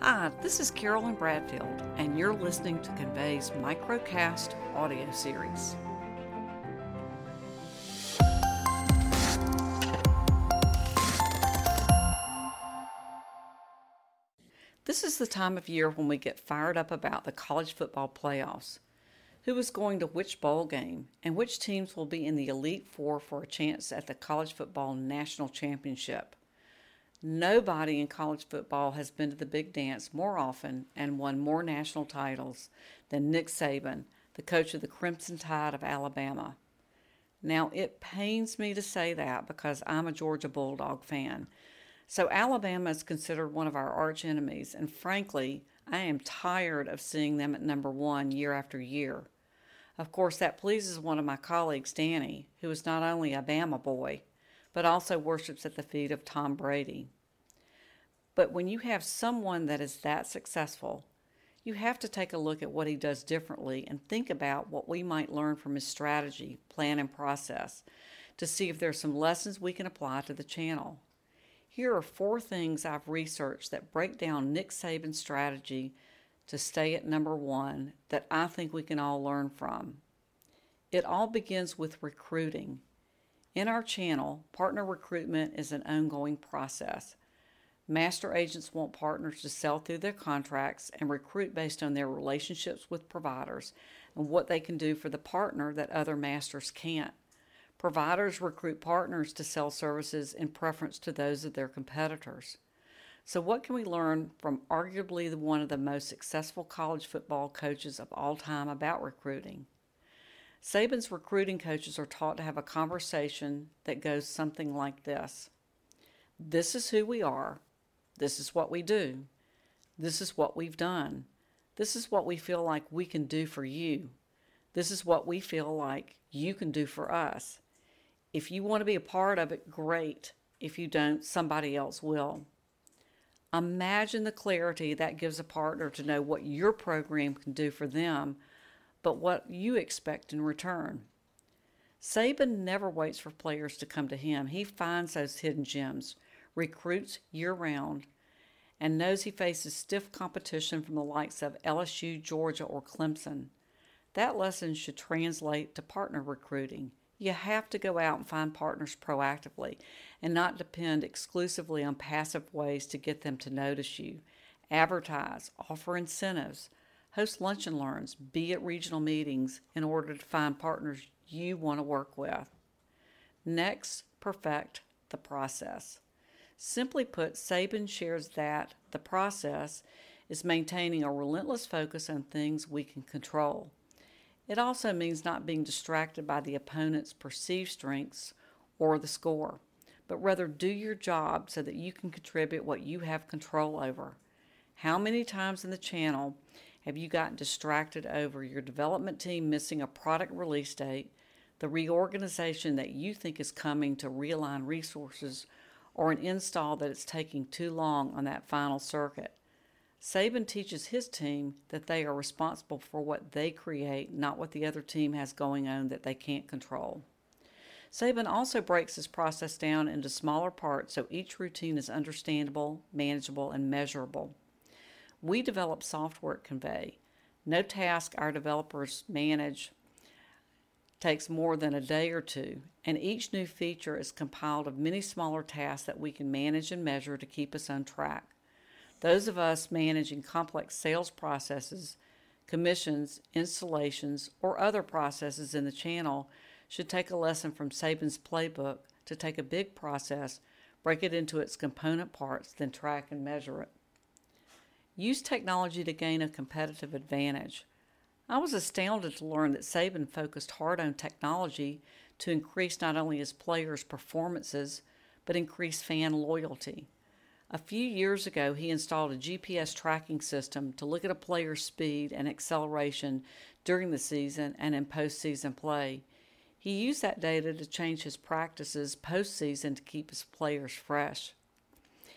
Hi, this is Carolyn Bradfield, and you're listening to Convey's Microcast audio series. This is the time of year when we get fired up about the college football playoffs. Who is going to which bowl game, and which teams will be in the Elite Four for a chance at the College Football National Championship. Nobody in college football has been to the big dance more often and won more national titles than Nick Saban, the coach of the Crimson Tide of Alabama. Now, it pains me to say that because I'm a Georgia Bulldog fan. So, Alabama is considered one of our arch enemies, and frankly, I am tired of seeing them at number one year after year. Of course, that pleases one of my colleagues, Danny, who is not only a Bama boy, but also worships at the feet of Tom Brady. But when you have someone that is that successful, you have to take a look at what he does differently and think about what we might learn from his strategy, plan, and process to see if there's some lessons we can apply to the channel. Here are four things I've researched that break down Nick Saban's strategy to stay at number one that I think we can all learn from. It all begins with recruiting. In our channel, partner recruitment is an ongoing process. Master agents want partners to sell through their contracts and recruit based on their relationships with providers and what they can do for the partner that other masters can't. Providers recruit partners to sell services in preference to those of their competitors. So, what can we learn from arguably one of the most successful college football coaches of all time about recruiting? Saban's recruiting coaches are taught to have a conversation that goes something like this This is who we are. This is what we do. This is what we've done. This is what we feel like we can do for you. This is what we feel like you can do for us. If you want to be a part of it, great. If you don't, somebody else will. Imagine the clarity that gives a partner to know what your program can do for them, but what you expect in return. Saban never waits for players to come to him. He finds those hidden gems, recruits year round, and knows he faces stiff competition from the likes of LSU, Georgia, or Clemson. That lesson should translate to partner recruiting. You have to go out and find partners proactively and not depend exclusively on passive ways to get them to notice you. Advertise, offer incentives, host lunch and learns, be at regional meetings in order to find partners you want to work with. Next, perfect the process. Simply put, Saban shares that the process is maintaining a relentless focus on things we can control. It also means not being distracted by the opponent's perceived strengths or the score, but rather do your job so that you can contribute what you have control over. How many times in the channel have you gotten distracted over your development team missing a product release date, the reorganization that you think is coming to realign resources, or an install that is taking too long on that final circuit. Saban teaches his team that they are responsible for what they create, not what the other team has going on that they can't control. Saban also breaks his process down into smaller parts so each routine is understandable, manageable, and measurable. We develop software at Convey. No task our developers manage takes more than a day or two, and each new feature is compiled of many smaller tasks that we can manage and measure to keep us on track. Those of us managing complex sales processes, commissions, installations, or other processes in the channel should take a lesson from Saban's playbook to take a big process, break it into its component parts, then track and measure it. Use technology to gain a competitive advantage. I was astounded to learn that Saban focused hard on technology to increase not only his players' performances, but increase fan loyalty. A few years ago, he installed a GPS tracking system to look at a player's speed and acceleration during the season and in postseason play. He used that data to change his practices postseason to keep his players fresh.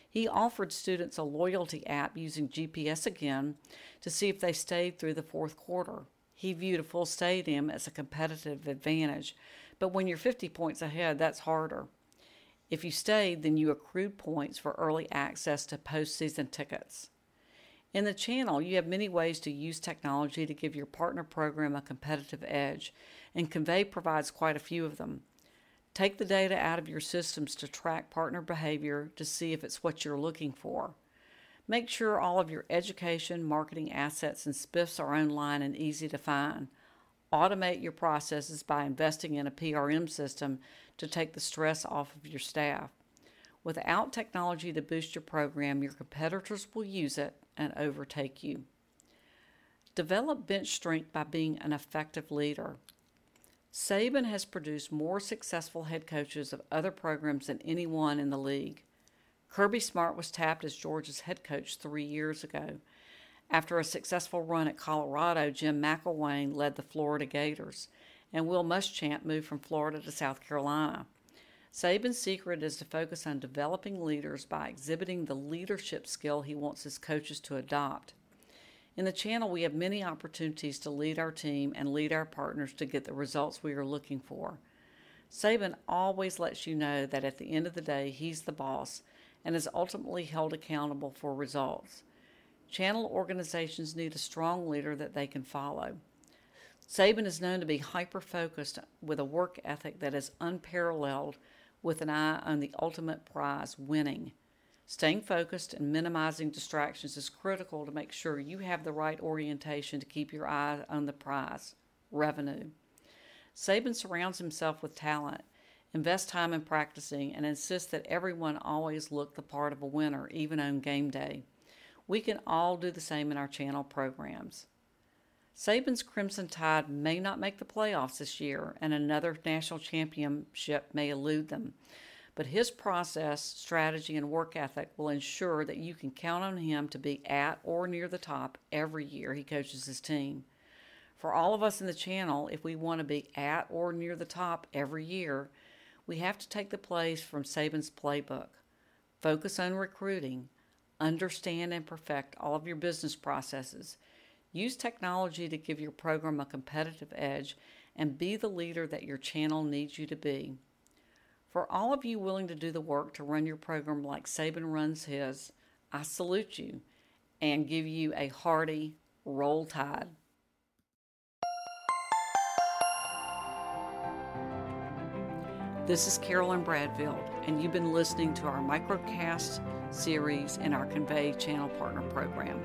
He offered students a loyalty app using GPS again to see if they stayed through the fourth quarter. He viewed a full stadium as a competitive advantage, but when you're 50 points ahead, that's harder. If you stayed, then you accrued points for early access to postseason tickets. In the channel, you have many ways to use technology to give your partner program a competitive edge, and Convey provides quite a few of them. Take the data out of your systems to track partner behavior to see if it's what you're looking for. Make sure all of your education, marketing assets, and spiffs are online and easy to find. Automate your processes by investing in a PRM system to take the stress off of your staff. Without technology to boost your program, your competitors will use it and overtake you. Develop bench strength by being an effective leader. Saban has produced more successful head coaches of other programs than anyone in the league. Kirby Smart was tapped as Georgia's head coach three years ago. After a successful run at Colorado, Jim McElwain led the Florida Gators, and Will Muschamp moved from Florida to South Carolina. Saban's secret is to focus on developing leaders by exhibiting the leadership skill he wants his coaches to adopt. In the channel, we have many opportunities to lead our team and lead our partners to get the results we are looking for. Saban always lets you know that at the end of the day, he's the boss and is ultimately held accountable for results. Channel organizations need a strong leader that they can follow. Saban is known to be hyper focused with a work ethic that is unparalleled with an eye on the ultimate prize winning. Staying focused and minimizing distractions is critical to make sure you have the right orientation to keep your eye on the prize revenue. Saban surrounds himself with talent, invests time in practicing, and insists that everyone always look the part of a winner, even on game day. We can all do the same in our channel programs. Saban's Crimson Tide may not make the playoffs this year, and another national championship may elude them but his process, strategy, and work ethic will ensure that you can count on him to be at or near the top every year he coaches his team. For all of us in the channel, if we want to be at or near the top every year, we have to take the plays from Saban's playbook. Focus on recruiting, understand and perfect all of your business processes, use technology to give your program a competitive edge, and be the leader that your channel needs you to be. For all of you willing to do the work to run your program like Saban runs his, I salute you and give you a hearty roll tide. This is Carolyn Bradfield, and you've been listening to our microcast series in our Convey Channel Partner Program.